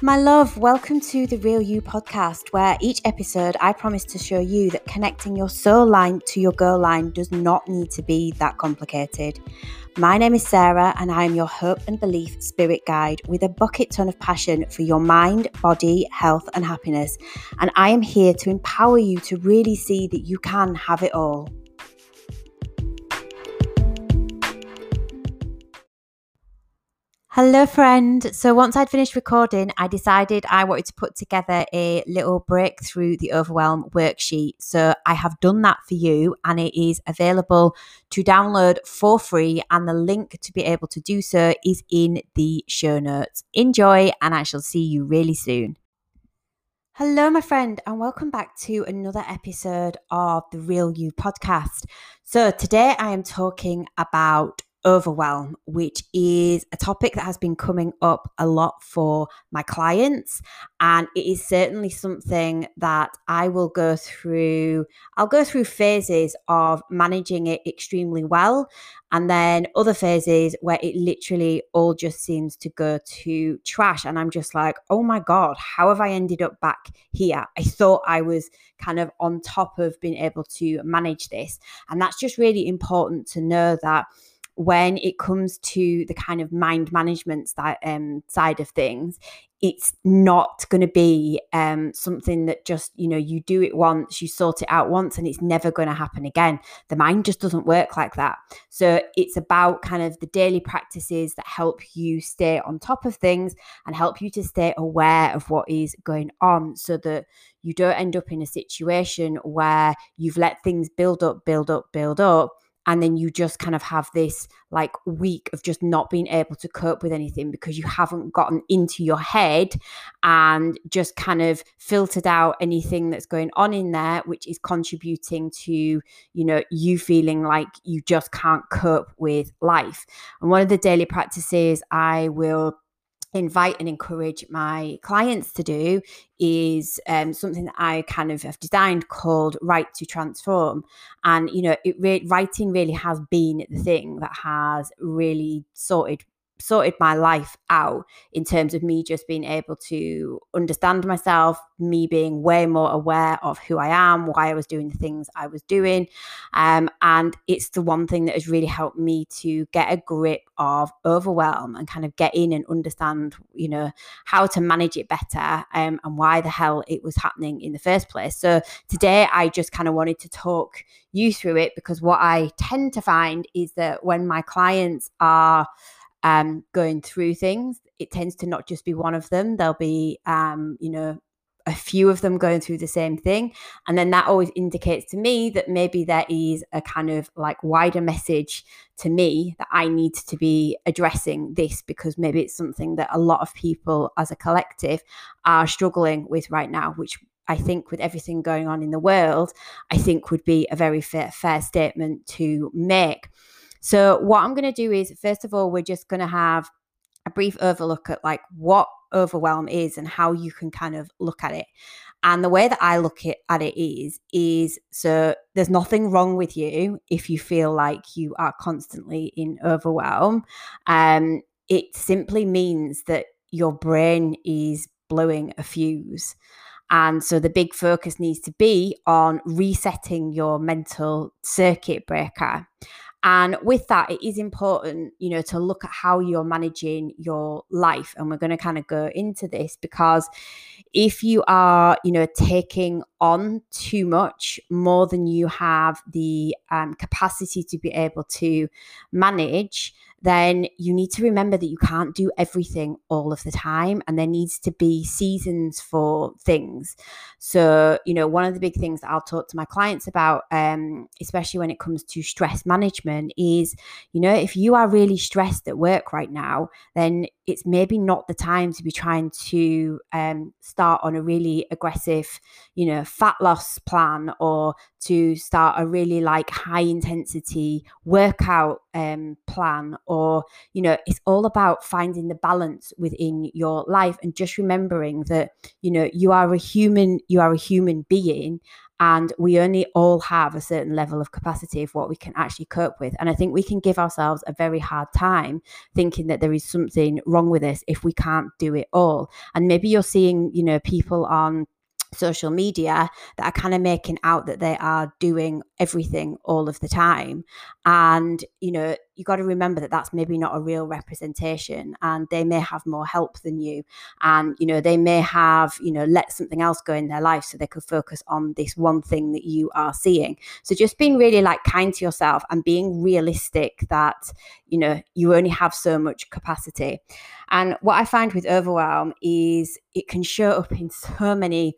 My love, welcome to the Real You podcast, where each episode I promise to show you that connecting your soul line to your girl line does not need to be that complicated. My name is Sarah, and I am your hope and belief spirit guide with a bucket ton of passion for your mind, body, health, and happiness. And I am here to empower you to really see that you can have it all. Hello, friend. So, once I'd finished recording, I decided I wanted to put together a little breakthrough the overwhelm worksheet. So, I have done that for you and it is available to download for free. And the link to be able to do so is in the show notes. Enjoy, and I shall see you really soon. Hello, my friend, and welcome back to another episode of the Real You podcast. So, today I am talking about overwhelm, which is a topic that has been coming up a lot for my clients. And it is certainly something that I will go through. I'll go through phases of managing it extremely well. And then other phases where it literally all just seems to go to trash. And I'm just like, oh my God, how have I ended up back here? I thought I was kind of on top of being able to manage this. And that's just really important to know that when it comes to the kind of mind management side, um, side of things, it's not going to be um, something that just, you know, you do it once, you sort it out once, and it's never going to happen again. The mind just doesn't work like that. So it's about kind of the daily practices that help you stay on top of things and help you to stay aware of what is going on so that you don't end up in a situation where you've let things build up, build up, build up and then you just kind of have this like week of just not being able to cope with anything because you haven't gotten into your head and just kind of filtered out anything that's going on in there which is contributing to you know you feeling like you just can't cope with life. And one of the daily practices i will invite and encourage my clients to do is um, something that I kind of have designed called Write to Transform. And, you know, it re- writing really has been the thing that has really sorted sorted my life out in terms of me just being able to understand myself, me being way more aware of who I am, why I was doing the things I was doing. Um, and it's the one thing that has really helped me to get a grip of overwhelm and kind of get in and understand, you know, how to manage it better um, and why the hell it was happening in the first place. So today I just kind of wanted to talk you through it because what I tend to find is that when my clients are um, going through things. It tends to not just be one of them. There'll be, um, you know, a few of them going through the same thing. And then that always indicates to me that maybe there is a kind of like wider message to me that I need to be addressing this because maybe it's something that a lot of people as a collective are struggling with right now, which I think with everything going on in the world, I think would be a very fair, fair statement to make. So, what I'm going to do is, first of all, we're just going to have a brief overlook at like what overwhelm is and how you can kind of look at it. And the way that I look at, at it is, is so there's nothing wrong with you if you feel like you are constantly in overwhelm. Um, it simply means that your brain is blowing a fuse. And so the big focus needs to be on resetting your mental circuit breaker. And with that, it is important, you know, to look at how you're managing your life. And we're going to kind of go into this because if you are, you know, taking on too much, more than you have the um, capacity to be able to manage, then you need to remember that you can't do everything all of the time and there needs to be seasons for things. So, you know, one of the big things that I'll talk to my clients about, um, especially when it comes to stress management, is, you know, if you are really stressed at work right now, then it's maybe not the time to be trying to um, start on a really aggressive, you know, fat loss plan or to start a really like high intensity workout um, plan or you know it's all about finding the balance within your life and just remembering that you know you are a human you are a human being and we only all have a certain level of capacity of what we can actually cope with. And I think we can give ourselves a very hard time thinking that there is something wrong with us if we can't do it all. And maybe you're seeing, you know, people on social media that are kind of making out that they are doing everything all of the time and you know you got to remember that that's maybe not a real representation and they may have more help than you and you know they may have you know let something else go in their life so they could focus on this one thing that you are seeing. So just being really like kind to yourself and being realistic that you know you only have so much capacity. And what i find with overwhelm is it can show up in so many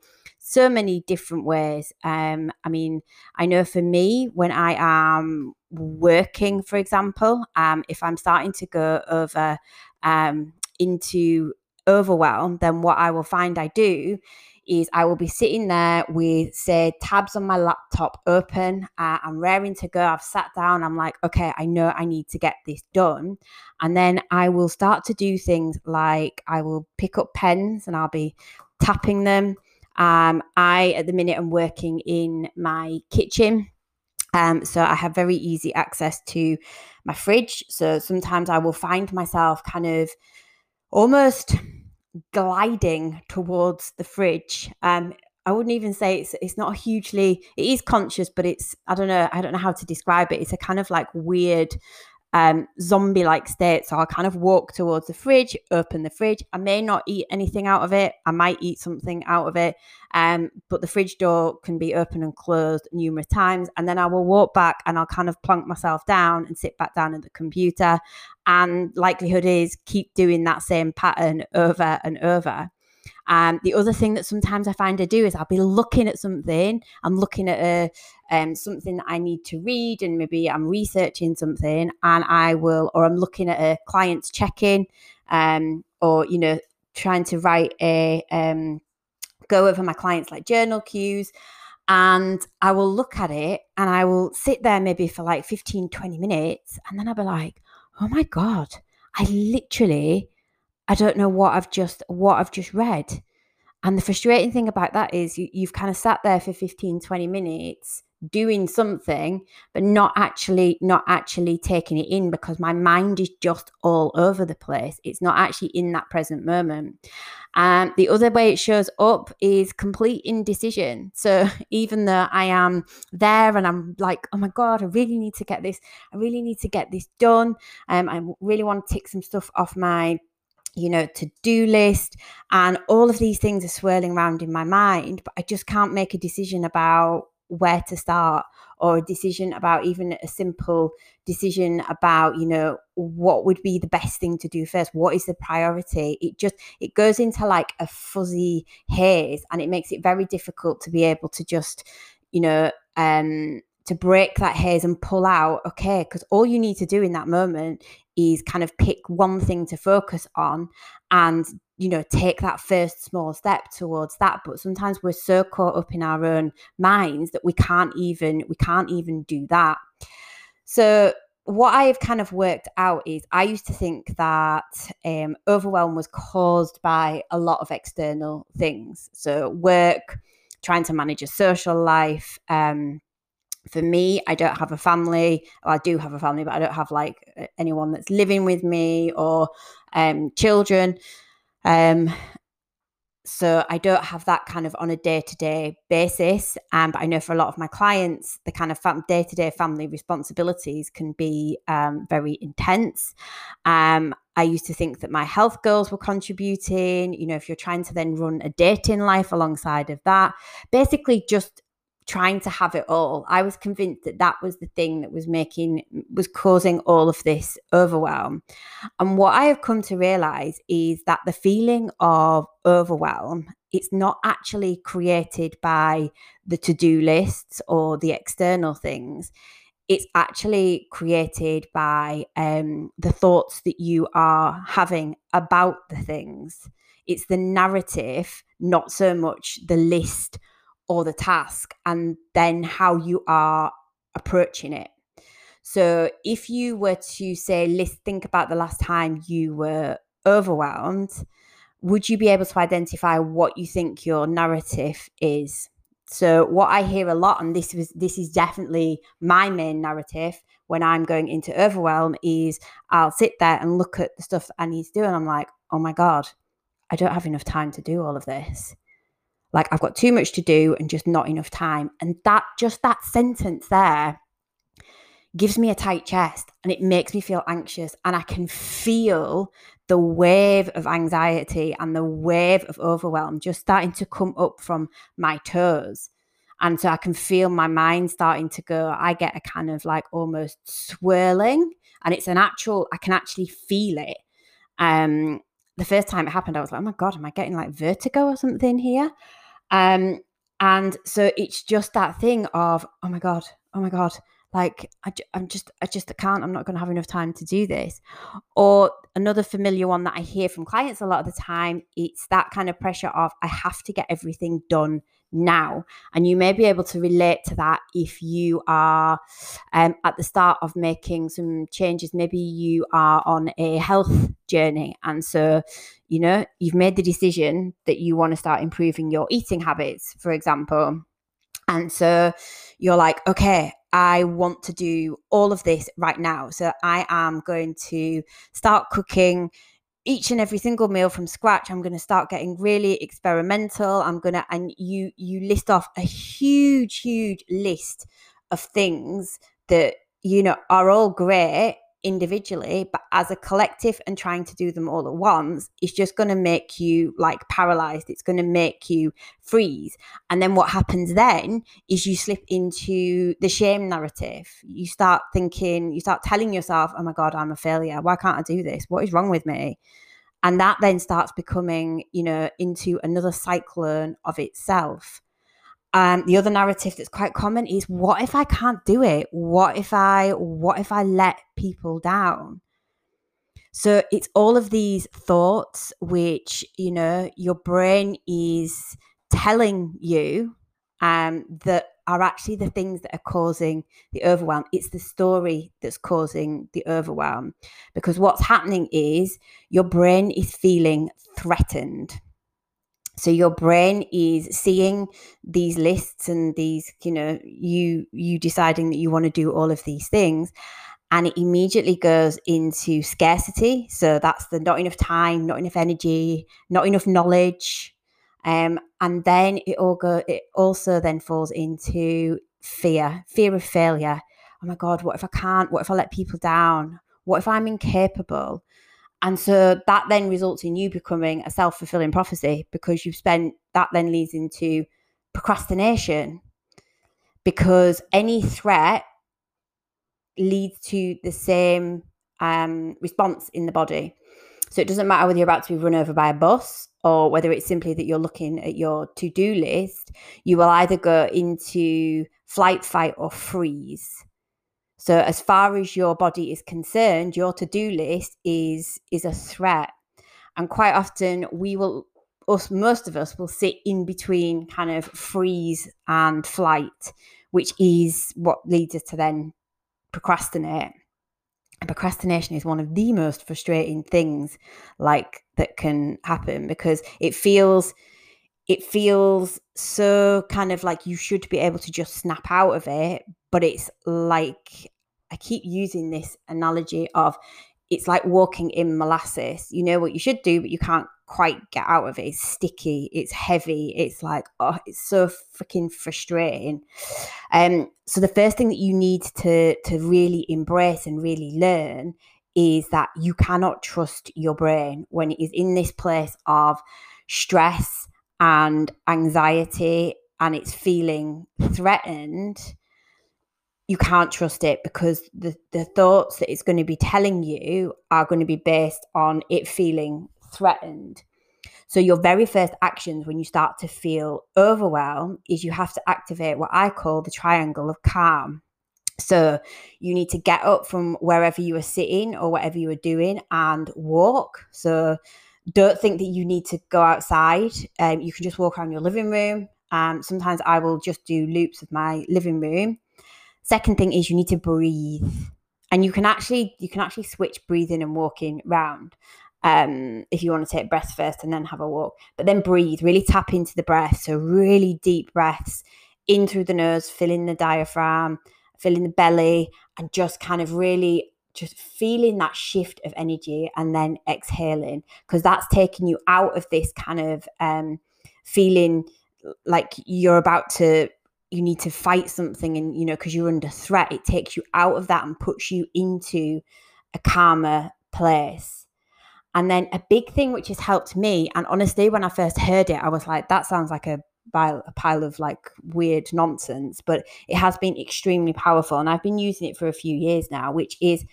so many different ways. Um, I mean, I know for me, when I am working, for example, um, if I'm starting to go over um, into overwhelm, then what I will find I do is I will be sitting there with, say, tabs on my laptop open. Uh, I'm raring to go. I've sat down. I'm like, okay, I know I need to get this done. And then I will start to do things like I will pick up pens and I'll be tapping them. Um, I, at the minute, am working in my kitchen. Um, so I have very easy access to my fridge. So sometimes I will find myself kind of almost gliding towards the fridge. Um, I wouldn't even say it's it's not hugely it is conscious, but it's I don't know I don't know how to describe it. It's a kind of like weird um, zombie like state. So I'll kind of walk towards the fridge, open the fridge. I may not eat anything out of it. I might eat something out of it. Um, but the fridge door can be open and closed numerous times. And then I will walk back and I'll kind of plunk myself down and sit back down at the computer. And likelihood is keep doing that same pattern over and over. Um, the other thing that sometimes I find I do is I'll be looking at something. I'm looking at a um, something that I need to read, and maybe I'm researching something, and I will, or I'm looking at a client's check-in, um, or you know, trying to write a um, go over my clients like journal cues. And I will look at it and I will sit there maybe for like 15, 20 minutes. And then I'll be like, oh my God, I literally I don't know what I've just what I've just read. And the frustrating thing about that is you, you've kind of sat there for 15, 20 minutes doing something, but not actually not actually taking it in because my mind is just all over the place. It's not actually in that present moment. And um, the other way it shows up is complete indecision. So even though I am there and I'm like, oh my God, I really need to get this, I really need to get this done. Um, I really want to tick some stuff off my you know, to do list, and all of these things are swirling around in my mind, but I just can't make a decision about where to start or a decision about even a simple decision about you know what would be the best thing to do first what is the priority? It just it goes into like a fuzzy haze and it makes it very difficult to be able to just you know um to break that haze and pull out okay because all you need to do in that moment is kind of pick one thing to focus on and you know take that first small step towards that but sometimes we're so caught up in our own minds that we can't even we can't even do that so what I have kind of worked out is I used to think that um, overwhelm was caused by a lot of external things. So, work, trying to manage a social life, um, for me, I don't have a family. Well, I do have a family, but I don't have like anyone that's living with me or um, children. Um, so I don't have that kind of on a day to day basis. Um, but I know for a lot of my clients, the kind of day to day family responsibilities can be um, very intense. Um, I used to think that my health goals were contributing. You know, if you're trying to then run a dating life alongside of that, basically just trying to have it all. I was convinced that that was the thing that was making, was causing all of this overwhelm. And what I have come to realize is that the feeling of overwhelm, it's not actually created by the to do lists or the external things. It's actually created by um, the thoughts that you are having about the things. It's the narrative, not so much the list or the task and then how you are approaching it. So if you were to say, let's think about the last time you were overwhelmed, would you be able to identify what you think your narrative is? so what I hear a lot, and this was this is definitely my main narrative when I'm going into overwhelm, is I'll sit there and look at the stuff that I need to do, and I'm like, oh my god, I don't have enough time to do all of this. Like I've got too much to do and just not enough time. And that just that sentence there gives me a tight chest and it makes me feel anxious and I can feel the wave of anxiety and the wave of overwhelm just starting to come up from my toes. And so I can feel my mind starting to go. I get a kind of like almost swirling, and it's an actual, I can actually feel it. Um, the first time it happened, I was like, oh my God, am I getting like vertigo or something here? Um, and so it's just that thing of, oh my God, oh my God, like I, am just i just can't i'm not going to have enough time to do this. Or another familiar one that i hear from clients a lot of the time it's that kind of pressure of i have to get everything done now. And you may be able to relate to that if you are um, at the start of making some changes. Maybe you are on a health journey and so you know you've made the decision that you want to start improving your eating habits for example. And so you're like, okay, I want to do all of this right now. So I am going to start cooking each and every single meal from scratch i'm going to start getting really experimental i'm going to and you you list off a huge huge list of things that you know are all great individually, but as a collective and trying to do them all at once is just going to make you like paralyzed. It's going to make you freeze. And then what happens then is you slip into the shame narrative. You start thinking, you start telling yourself, oh my God, I'm a failure. Why can't I do this? What is wrong with me? And that then starts becoming, you know, into another cyclone of itself. Um, the other narrative that's quite common is what if I can't do it? What if I what if I let people down? So it's all of these thoughts which, you know, your brain is telling you um, that are actually the things that are causing the overwhelm. It's the story that's causing the overwhelm. Because what's happening is your brain is feeling threatened. So your brain is seeing these lists and these, you know, you you deciding that you want to do all of these things and it immediately goes into scarcity. So that's the not enough time, not enough energy, not enough knowledge. Um, and then it all go it also then falls into fear, fear of failure. Oh my God, what if I can't? What if I let people down? What if I'm incapable? And so that then results in you becoming a self fulfilling prophecy because you've spent that then leads into procrastination because any threat leads to the same um, response in the body. So it doesn't matter whether you're about to be run over by a bus or whether it's simply that you're looking at your to do list, you will either go into flight, fight, or freeze. So as far as your body is concerned, your to-do list is is a threat. And quite often we will us most of us will sit in between kind of freeze and flight, which is what leads us to then procrastinate. And procrastination is one of the most frustrating things like that can happen because it feels it feels so kind of like you should be able to just snap out of it but it's like I keep using this analogy of it's like walking in molasses. You know what you should do, but you can't quite get out of it. It's sticky, it's heavy, it's like, oh, it's so freaking frustrating. Um, so the first thing that you need to to really embrace and really learn is that you cannot trust your brain when it is in this place of stress and anxiety and it's feeling threatened you can't trust it because the, the thoughts that it's going to be telling you are going to be based on it feeling threatened. So, your very first actions when you start to feel overwhelmed is you have to activate what I call the triangle of calm. So, you need to get up from wherever you are sitting or whatever you are doing and walk. So, don't think that you need to go outside. Um, you can just walk around your living room. Um, sometimes I will just do loops of my living room Second thing is you need to breathe. And you can actually you can actually switch breathing and walking round. um, if you want to take breath first and then have a walk. But then breathe, really tap into the breath. So, really deep breaths in through the nose, filling the diaphragm, filling the belly, and just kind of really just feeling that shift of energy and then exhaling because that's taking you out of this kind of um, feeling like you're about to you need to fight something and you know because you're under threat it takes you out of that and puts you into a calmer place. And then a big thing which has helped me and honestly when i first heard it i was like that sounds like a pile, a pile of like weird nonsense but it has been extremely powerful and i've been using it for a few years now which is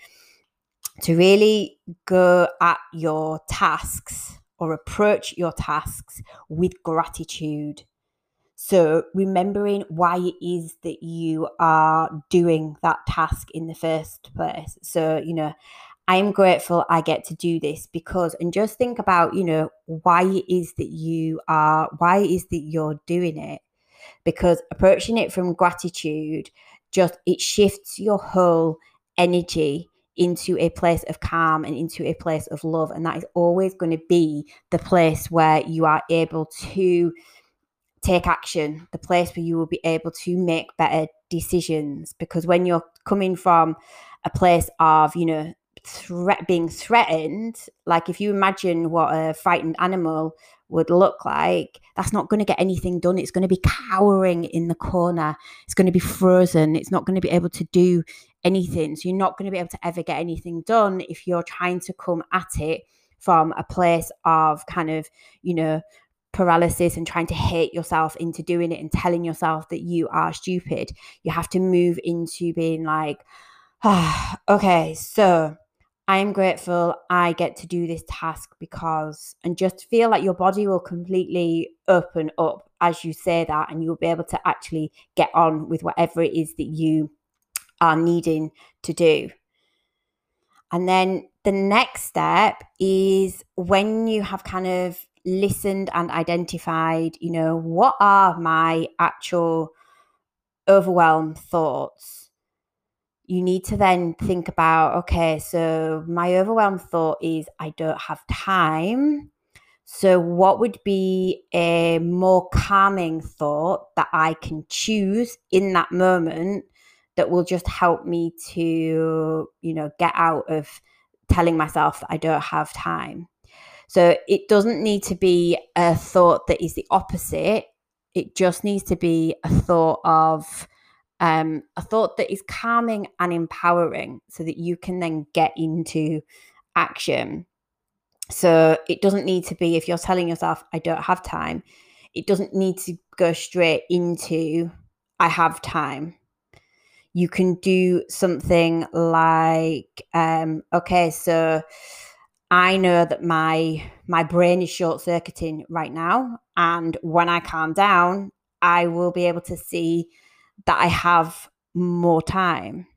to really go at your tasks or approach your tasks with gratitude so, remembering why it is that you are doing that task in the first place. So, you know, I'm grateful I get to do this because, and just think about, you know, why it is that you are, why it is that you're doing it. Because approaching it from gratitude just, it shifts your whole energy into a place of calm and into a place of love. And that is always going to be the place where you are able to take action, the place where you will be able to make better decisions. Because when you're coming from a place of, you know, threat being threatened, like if you imagine what a frightened animal would look like, that's not going to get anything done. It's going to be cowering in the corner. It's going to be frozen. It's not going to be able to do anything. So you're not going to be able to ever get anything done if you're trying to come at it from a place of kind of, you know, paralysis and trying to hate yourself into doing it and telling yourself that you are stupid. You have to move into being like, ah, okay, so I am grateful I get to do this task because, and just feel like your body will completely open up as you say that, and you'll be able to actually get on with whatever it is that you are needing to do. And then the next step is when you have kind of listened and identified, you know, what are my actual overwhelmed thoughts? You need to then think about, okay, so my overwhelmed thought is I don't have time. So, what would be a more calming thought that I can choose in that moment that will just help me to, you know, get out of telling myself that I don't have time? So it doesn't need to be a thought that is the opposite. It just needs to be a thought of um, a thought that is calming and empowering so that you can then get into action. So it doesn't need to be, if you're telling yourself, I don't have time, it doesn't need to go straight into, I have time. You can do something like, um, okay, so I know that my my brain is short circuiting right now and when I calm down I will be able to see that I have more time.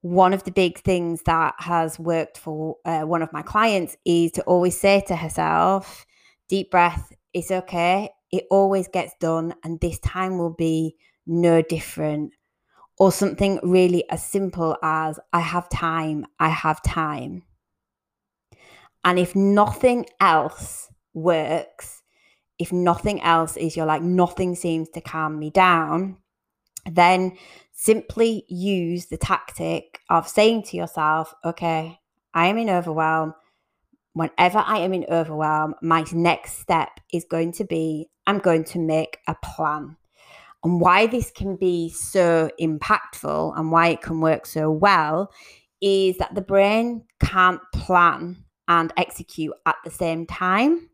One of the big things that has worked for uh, one of my clients is to always say to herself, deep breath, it's okay. It always gets done and this time will be no different. Or something really as simple as I have time, I have time and if nothing else works, if nothing else is you're like, nothing seems to calm me down, then simply use the tactic of saying to yourself, okay, I am in overwhelm. Whenever I am in overwhelm, my next step is going to be I'm going to make a plan. And why this can be so impactful and why it can work so well is that the brain can't plan and execute at the same time.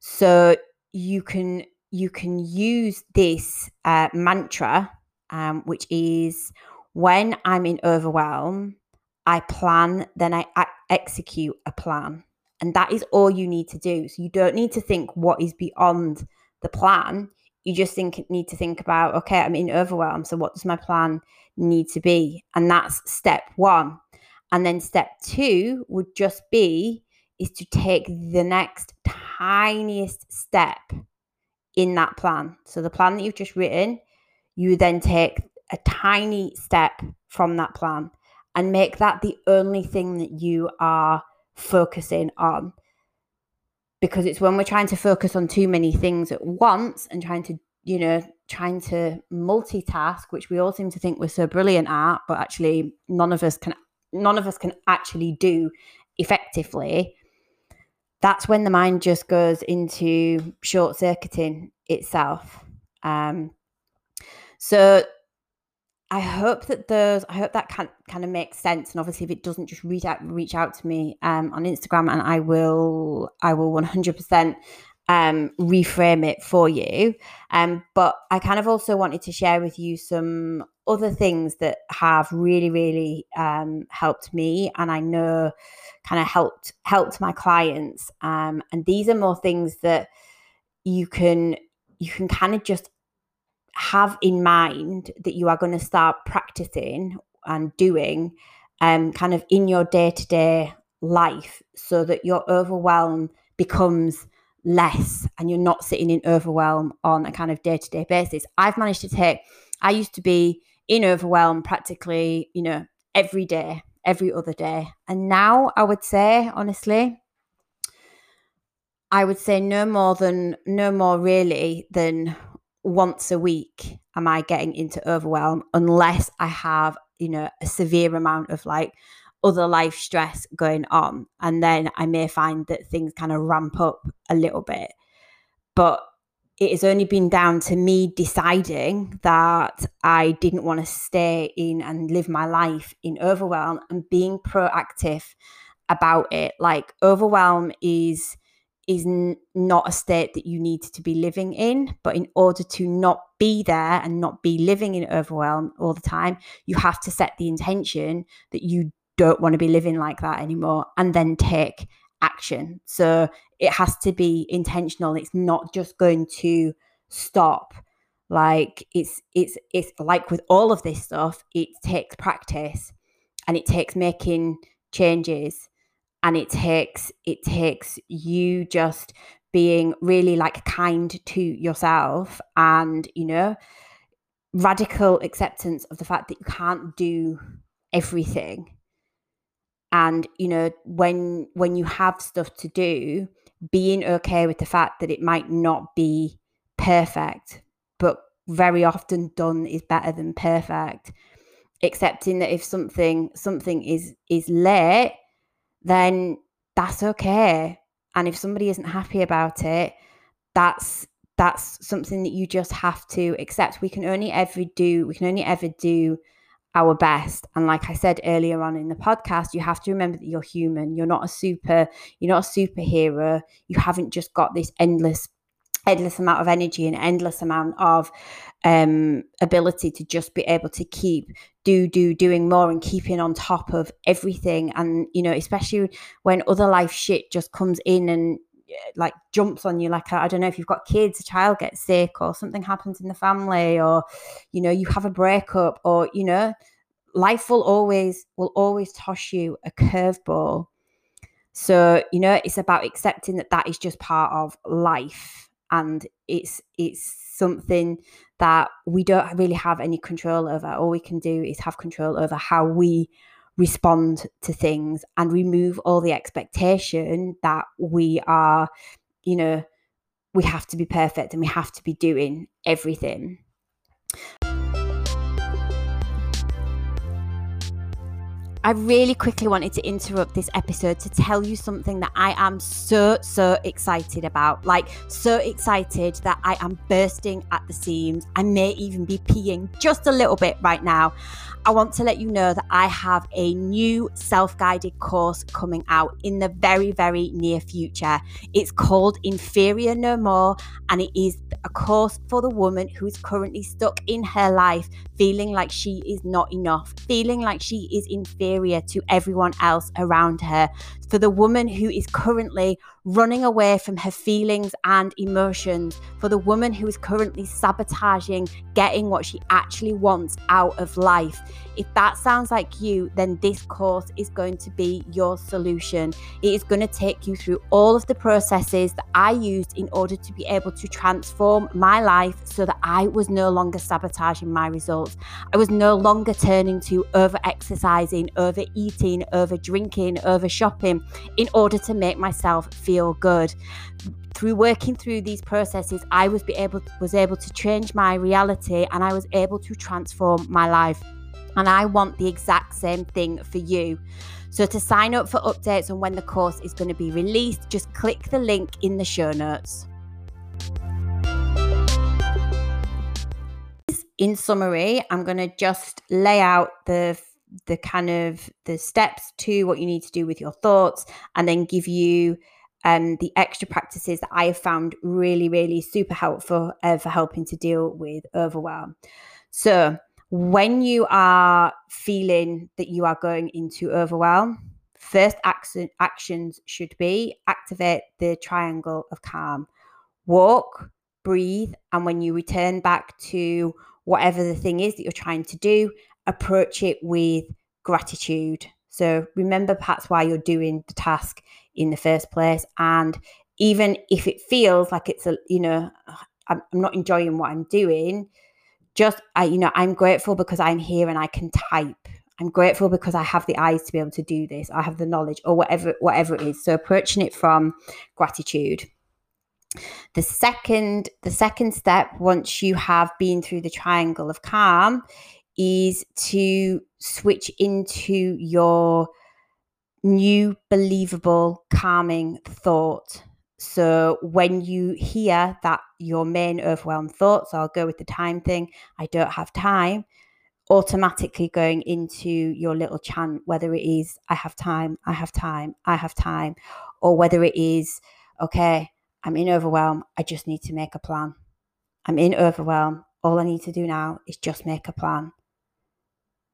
So you can you can use this uh, mantra, um, which is when I'm in overwhelm, I plan, then I execute a plan. And that is all you need to do. So you don't need to think what is beyond the plan. You just think need to think about, okay, I'm in overwhelm. So what does my plan need to be? And that's step one. And then step two would just be is to take the next tiniest step in that plan. So the plan that you've just written, you then take a tiny step from that plan and make that the only thing that you are focusing on. Because it's when we're trying to focus on too many things at once and trying to, you know, trying to multitask, which we all seem to think we're so brilliant at, but actually none of us can none of us can actually do effectively. That's when the mind just goes into short circuiting itself. Um, so I hope that those, I hope that can kind of makes sense. And obviously, if it doesn't, just reach out, reach out to me um, on Instagram, and I will, I will one hundred percent um, reframe it for you. Um, but I kind of also wanted to share with you some other things that have really, really um, helped me, and I know kind of helped helped my clients. Um, and these are more things that you can you can kind of just have in mind that you are going to start practicing and doing um, kind of in your day to day life so that your overwhelm becomes less and you're not sitting in overwhelm on a kind of day to day basis. I've managed to take, I used to be in overwhelm practically, you know, every day, every other day. And now I would say, honestly, I would say no more than, no more really than once a week am I getting into overwhelm unless I have, you know, a severe amount of like other life stress going on. And then I may find that things kind of ramp up a little bit. But it has only been down to me deciding that I didn't want to stay in and live my life in overwhelm and being proactive about it. Like, overwhelm is is n- not a state that you need to be living in. But in order to not be there and not be living in overwhelm all the time, you have to set the intention that you don't want to be living like that anymore and then take action. So it has to be intentional. It's not just going to stop. Like it's it's it's like with all of this stuff, it takes practice and it takes making changes and it takes it takes you just being really like kind to yourself and you know radical acceptance of the fact that you can't do everything and you know when when you have stuff to do being okay with the fact that it might not be perfect but very often done is better than perfect accepting that if something something is is late then that's okay. And if somebody isn't happy about it, that's that's something that you just have to accept. We can only ever do we can only ever do our best. And like I said earlier on in the podcast, you have to remember that you're human. You're not a super, you're not a superhero. You haven't just got this endless endless amount of energy and endless amount of um, ability to just be able to keep do do doing more and keeping on top of everything and you know especially when other life shit just comes in and like jumps on you like I don't know if you've got kids a child gets sick or something happens in the family or you know you have a breakup or you know life will always will always toss you a curveball. So you know it's about accepting that that is just part of life and it's it's something that we don't really have any control over. All we can do is have control over how we respond to things and remove all the expectation that we are you know we have to be perfect and we have to be doing everything I really quickly wanted to interrupt this episode to tell you something that I am so, so excited about. Like, so excited that I am bursting at the seams. I may even be peeing just a little bit right now. I want to let you know that I have a new self guided course coming out in the very, very near future. It's called Inferior No More, and it is a course for the woman who is currently stuck in her life, feeling like she is not enough, feeling like she is inferior to everyone else around her. For the woman who is currently running away from her feelings and emotions, for the woman who is currently sabotaging getting what she actually wants out of life. If that sounds like you, then this course is going to be your solution. It is going to take you through all of the processes that I used in order to be able to transform my life so that I was no longer sabotaging my results. I was no longer turning to over exercising, over eating, over drinking, over shopping in order to make myself feel good through working through these processes i was be able was able to change my reality and i was able to transform my life and I want the exact same thing for you. So, to sign up for updates on when the course is going to be released, just click the link in the show notes. In summary, I'm going to just lay out the the kind of the steps to what you need to do with your thoughts and then give you um, the extra practices that I have found really, really super helpful uh, for helping to deal with overwhelm. So, when you are feeling that you are going into overwhelm, first action, actions should be activate the triangle of calm. Walk, breathe, and when you return back to whatever the thing is that you're trying to do, approach it with gratitude. So remember perhaps why you're doing the task in the first place. And even if it feels like it's a, you know, I'm, not enjoying what I'm doing, just I, you know, I'm grateful because I'm here and I can type. I'm grateful because I have the eyes to be able to do this. I have the knowledge or whatever whatever it is. So approaching it from gratitude. The second the second step once you have been through the triangle of calm is to switch into your new believable calming thought so when you hear that your main overwhelmed thoughts, I'll go with the time thing, I don't have time, automatically going into your little chant, whether it is, I have time, I have time, I have time, or whether it is, okay, I'm in overwhelm, I just need to make a plan. I'm in overwhelm. All I need to do now is just make a plan.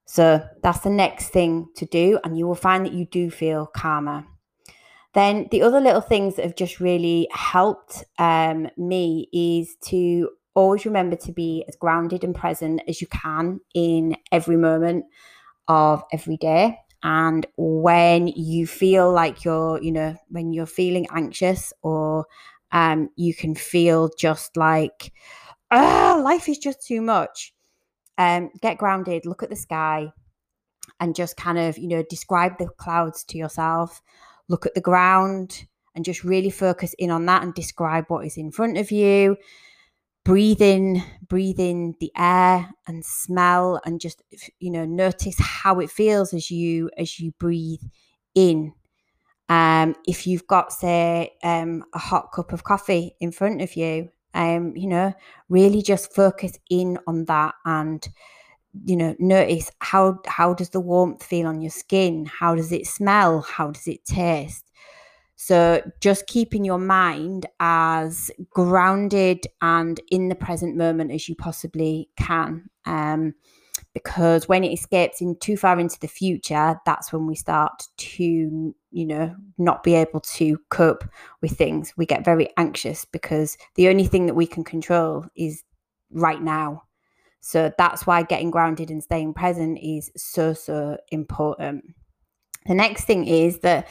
So that's the next thing to do, and you will find that you do feel calmer. Then the other little things that have just really helped um, me is to always remember to be as grounded and present as you can in every moment of every day. And when you feel like you're, you know, when you're feeling anxious or um, you can feel just like, ah, life is just too much. Um, get grounded, look at the sky, and just kind of, you know, describe the clouds to yourself look at the ground and just really focus in on that and describe what is in front of you. Breathe in, breathe in the air and smell and just you know notice how it feels as you as you breathe in. Um, if you've got say um, a hot cup of coffee in front of you, um, you know, really just focus in on that and you know notice how how does the warmth feel on your skin? How does it smell? How does it taste? So just keeping your mind as grounded and in the present moment as you possibly can. Um, because when it escapes in too far into the future that's when we start to you know not be able to cope with things we get very anxious because the only thing that we can control is right now so that's why getting grounded and staying present is so, so important. The next thing is that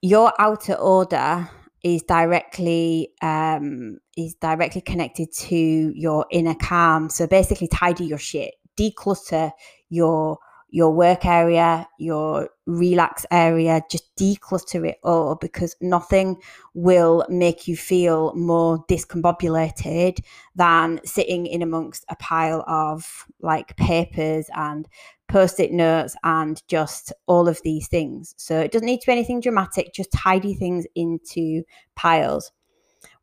your outer order is directly um, is directly connected to your inner calm. So basically, tidy your shit, declutter your your work area, your relax area, just declutter it all because nothing will make you feel more discombobulated than sitting in amongst a pile of like papers and post it notes and just all of these things. So it doesn't need to be anything dramatic, just tidy things into piles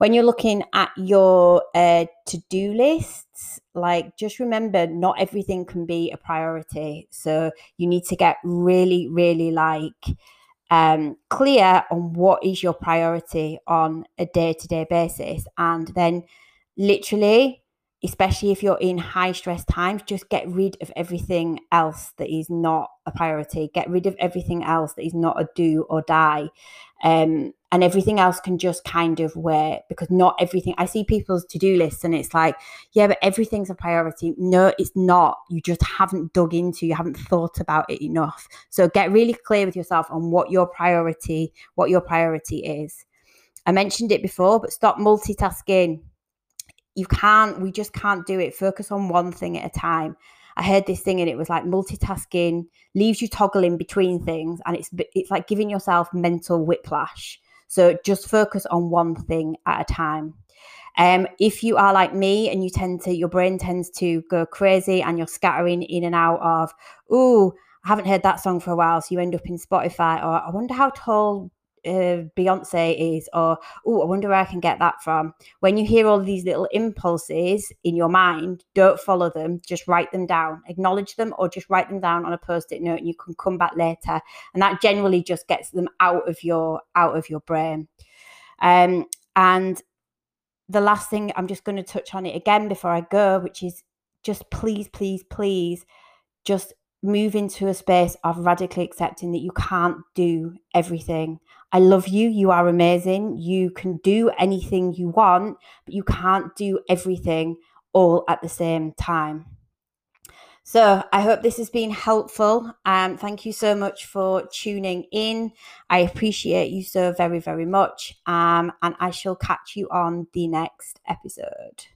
when you're looking at your uh, to-do lists like just remember not everything can be a priority. So you need to get really really like um, clear on what is your priority on a day-to-day basis. And then literally especially if you're in high stress times just get rid of everything else that is not a priority. Get rid of everything else that is not a do or die. Um, and everything else can just kind of wait because not everything I see people's to-do lists and it's like yeah but everything's a priority. No it's not. You just haven't dug into you haven't thought about it enough. So get really clear with yourself on what your priority what your priority is. I mentioned it before but stop multitasking. You can't we just can't do it. Focus on one thing at a time. I heard this thing and it was like multitasking leaves you toggling between things and it's it's like giving yourself mental whiplash so just focus on one thing at a time. Um, if you are like me and you tend to, your brain tends to go crazy and you're scattering in and out of, oh, I haven't heard that song for a while. So you end up in Spotify, or I wonder how tall uh, Beyonce is, or oh, I wonder where I can get that from. When you hear all these little impulses in your mind, don't follow them. Just write them down, acknowledge them, or just write them down on a post-it note, and you can come back later. And that generally just gets them out of your out of your brain. Um, and the last thing I'm just going to touch on it again before I go, which is just please, please, please, just move into a space of radically accepting that you can't do everything. I love you. You are amazing. You can do anything you want, but you can't do everything all at the same time. So I hope this has been helpful. Um, thank you so much for tuning in. I appreciate you so very, very much. Um, and I shall catch you on the next episode.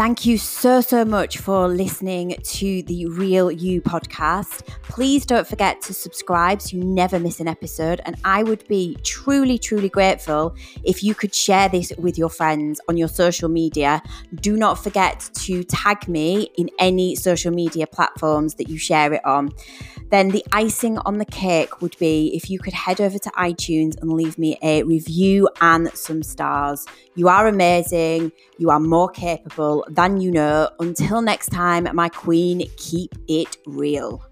Thank you so, so much for listening to the Real You podcast. Please don't forget to subscribe so you never miss an episode. And I would be truly, truly grateful if you could share this with your friends on your social media. Do not forget to tag me in any social media platforms that you share it on. Then the icing on the cake would be if you could head over to iTunes and leave me a review and some stars. You are amazing. You are more capable than you know. Until next time, my queen, keep it real.